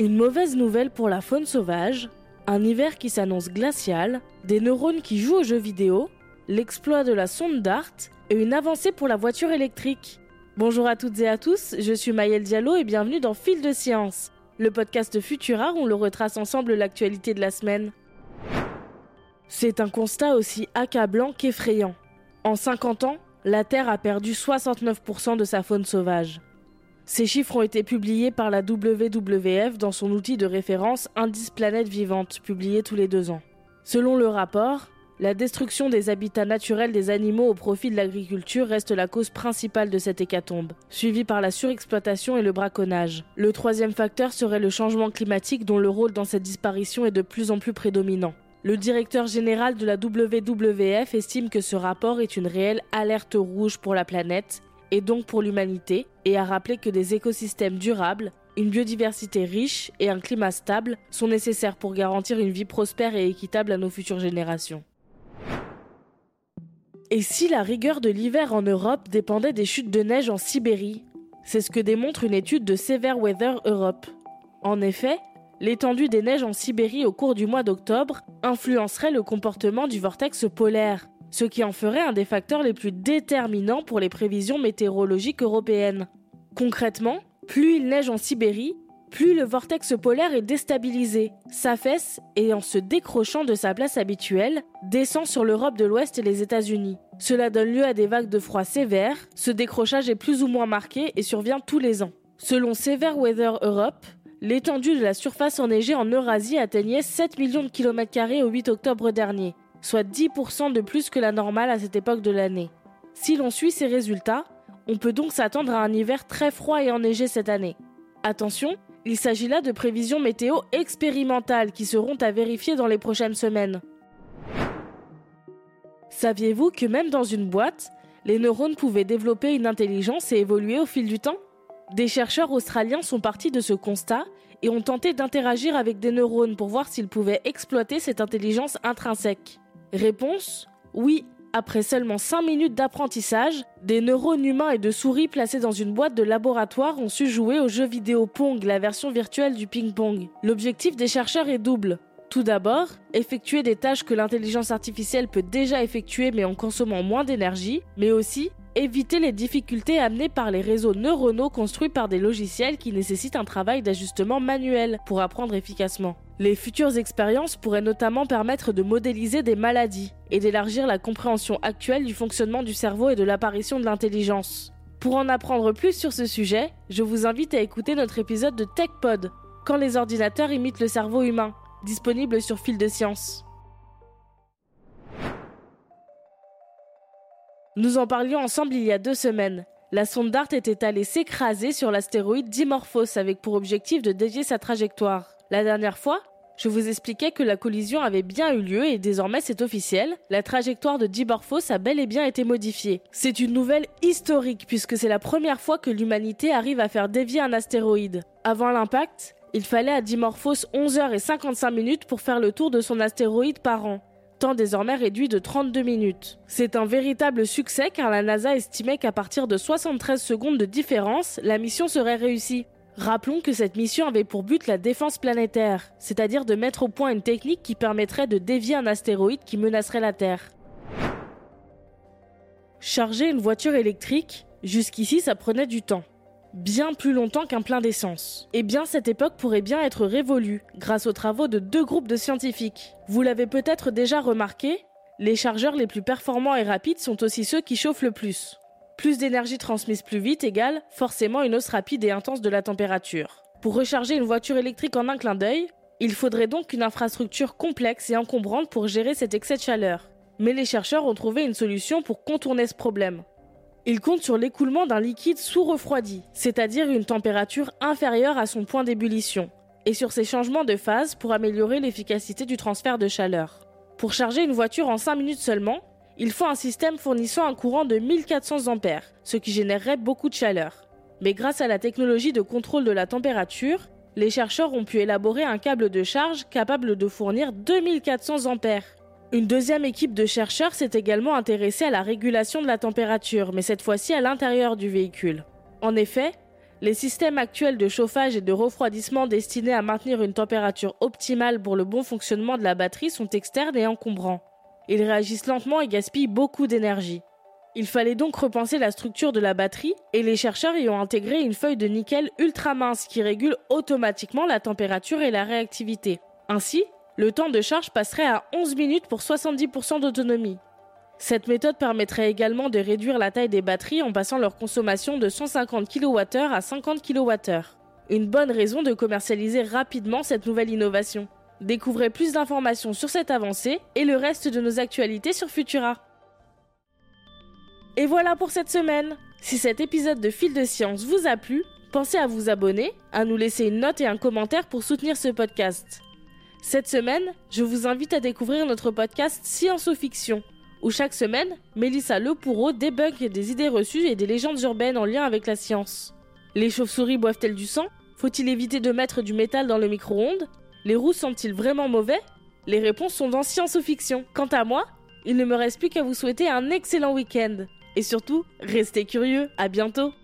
Une mauvaise nouvelle pour la faune sauvage, un hiver qui s'annonce glacial, des neurones qui jouent aux jeux vidéo, l'exploit de la sonde DART et une avancée pour la voiture électrique. Bonjour à toutes et à tous, je suis Maëlle Diallo et bienvenue dans Fil de Science, le podcast Futura où l'on retrace ensemble l'actualité de la semaine. C'est un constat aussi accablant qu'effrayant. En 50 ans, la Terre a perdu 69% de sa faune sauvage. Ces chiffres ont été publiés par la WWF dans son outil de référence Indice Planète Vivante, publié tous les deux ans. Selon le rapport, la destruction des habitats naturels des animaux au profit de l'agriculture reste la cause principale de cette hécatombe, suivie par la surexploitation et le braconnage. Le troisième facteur serait le changement climatique dont le rôle dans cette disparition est de plus en plus prédominant. Le directeur général de la WWF estime que ce rapport est une réelle alerte rouge pour la planète et donc pour l'humanité, et a rappelé que des écosystèmes durables, une biodiversité riche et un climat stable sont nécessaires pour garantir une vie prospère et équitable à nos futures générations. Et si la rigueur de l'hiver en Europe dépendait des chutes de neige en Sibérie? C'est ce que démontre une étude de Severe Weather Europe. En effet, l'étendue des neiges en Sibérie au cours du mois d'octobre influencerait le comportement du vortex polaire, ce qui en ferait un des facteurs les plus déterminants pour les prévisions météorologiques européennes. Concrètement, plus il neige en Sibérie, plus le vortex polaire est déstabilisé, s'affaisse et en se décrochant de sa place habituelle, descend sur l'Europe de l'Ouest et les États-Unis. Cela donne lieu à des vagues de froid sévères, ce décrochage est plus ou moins marqué et survient tous les ans. Selon Severe Weather Europe, l'étendue de la surface enneigée en Eurasie atteignait 7 millions de kilomètres carrés au 8 octobre dernier, soit 10% de plus que la normale à cette époque de l'année. Si l'on suit ces résultats, on peut donc s'attendre à un hiver très froid et enneigé cette année. Attention, il s'agit là de prévisions météo expérimentales qui seront à vérifier dans les prochaines semaines. Saviez-vous que même dans une boîte, les neurones pouvaient développer une intelligence et évoluer au fil du temps? Des chercheurs australiens sont partis de ce constat et ont tenté d'interagir avec des neurones pour voir s'ils pouvaient exploiter cette intelligence intrinsèque. Réponse Oui. Après seulement 5 minutes d'apprentissage, des neurones humains et de souris placés dans une boîte de laboratoire ont su jouer au jeu vidéo Pong, la version virtuelle du ping-pong. L'objectif des chercheurs est double. Tout d'abord, effectuer des tâches que l'intelligence artificielle peut déjà effectuer mais en consommant moins d'énergie, mais aussi éviter les difficultés amenées par les réseaux neuronaux construits par des logiciels qui nécessitent un travail d'ajustement manuel pour apprendre efficacement. Les futures expériences pourraient notamment permettre de modéliser des maladies et d'élargir la compréhension actuelle du fonctionnement du cerveau et de l'apparition de l'intelligence. Pour en apprendre plus sur ce sujet, je vous invite à écouter notre épisode de TechPod, quand les ordinateurs imitent le cerveau humain, disponible sur Fil de Science. Nous en parlions ensemble il y a deux semaines. La sonde DART était allée s'écraser sur l'astéroïde Dimorphos avec pour objectif de dévier sa trajectoire. La dernière fois, je vous expliquais que la collision avait bien eu lieu et désormais c'est officiel, la trajectoire de Dimorphos a bel et bien été modifiée. C'est une nouvelle historique puisque c'est la première fois que l'humanité arrive à faire dévier un astéroïde. Avant l'impact, il fallait à Dimorphos 11h55 minutes pour faire le tour de son astéroïde par an temps désormais réduit de 32 minutes. C'est un véritable succès car la NASA estimait qu'à partir de 73 secondes de différence, la mission serait réussie. Rappelons que cette mission avait pour but la défense planétaire, c'est-à-dire de mettre au point une technique qui permettrait de dévier un astéroïde qui menacerait la Terre. Charger une voiture électrique, jusqu'ici ça prenait du temps. Bien plus longtemps qu'un plein d'essence. Eh bien, cette époque pourrait bien être révolue grâce aux travaux de deux groupes de scientifiques. Vous l'avez peut-être déjà remarqué, les chargeurs les plus performants et rapides sont aussi ceux qui chauffent le plus. Plus d'énergie transmise plus vite égale forcément une hausse rapide et intense de la température. Pour recharger une voiture électrique en un clin d'œil, il faudrait donc une infrastructure complexe et encombrante pour gérer cet excès de chaleur. Mais les chercheurs ont trouvé une solution pour contourner ce problème. Ils comptent sur l'écoulement d'un liquide sous-refroidi, c'est-à-dire une température inférieure à son point d'ébullition, et sur ces changements de phase pour améliorer l'efficacité du transfert de chaleur. Pour charger une voiture en 5 minutes seulement, il faut un système fournissant un courant de 1400 A, ce qui générerait beaucoup de chaleur. Mais grâce à la technologie de contrôle de la température, les chercheurs ont pu élaborer un câble de charge capable de fournir 2400 A. Une deuxième équipe de chercheurs s'est également intéressée à la régulation de la température, mais cette fois-ci à l'intérieur du véhicule. En effet, Les systèmes actuels de chauffage et de refroidissement destinés à maintenir une température optimale pour le bon fonctionnement de la batterie sont externes et encombrants. Ils réagissent lentement et gaspillent beaucoup d'énergie. Il fallait donc repenser la structure de la batterie et les chercheurs y ont intégré une feuille de nickel ultra mince qui régule automatiquement la température et la réactivité. Ainsi, le temps de charge passerait à 11 minutes pour 70% d'autonomie. Cette méthode permettrait également de réduire la taille des batteries en passant leur consommation de 150 kWh à 50 kWh. Une bonne raison de commercialiser rapidement cette nouvelle innovation. Découvrez plus d'informations sur cette avancée et le reste de nos actualités sur Futura. Et voilà pour cette semaine. Si cet épisode de Fil de Science vous a plu, pensez à vous abonner, à nous laisser une note et un commentaire pour soutenir ce podcast. Cette semaine, je vous invite à découvrir notre podcast Science ou Fiction où chaque semaine, Mélissa Lepoureau débunk des idées reçues et des légendes urbaines en lien avec la science. Les chauves-souris boivent-elles du sang? Faut-il éviter de mettre du métal dans le micro-ondes? Les roues sont-ils vraiment mauvais? Les réponses sont dans Science ou Fiction. Quant à moi, il ne me reste plus qu'à vous souhaiter un excellent week-end. Et surtout, restez curieux, à bientôt